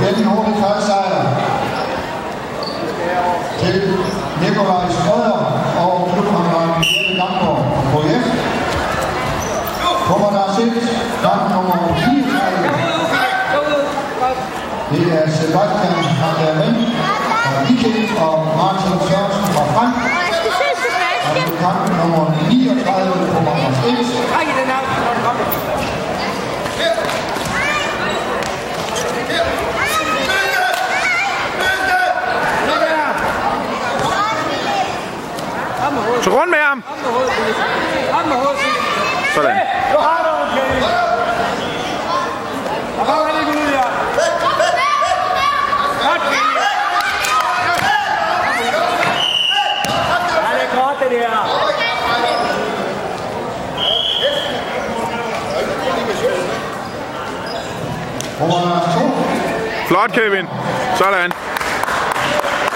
igen en hurtig til Nikolaj Skrøder og klubkammeraten Jette Damgaard på F. Kommer der set kamp nummer 34. Det er Sebastian Handarin fra Viking og Martin Sørensen fra Frank. Og kamp nummer 39 Så rundt med ham. Sådan. Nu har du okay. Og kom han ikke ud her. Godt. Ja, det er godt, det der. Flot, Kevin. Sådan.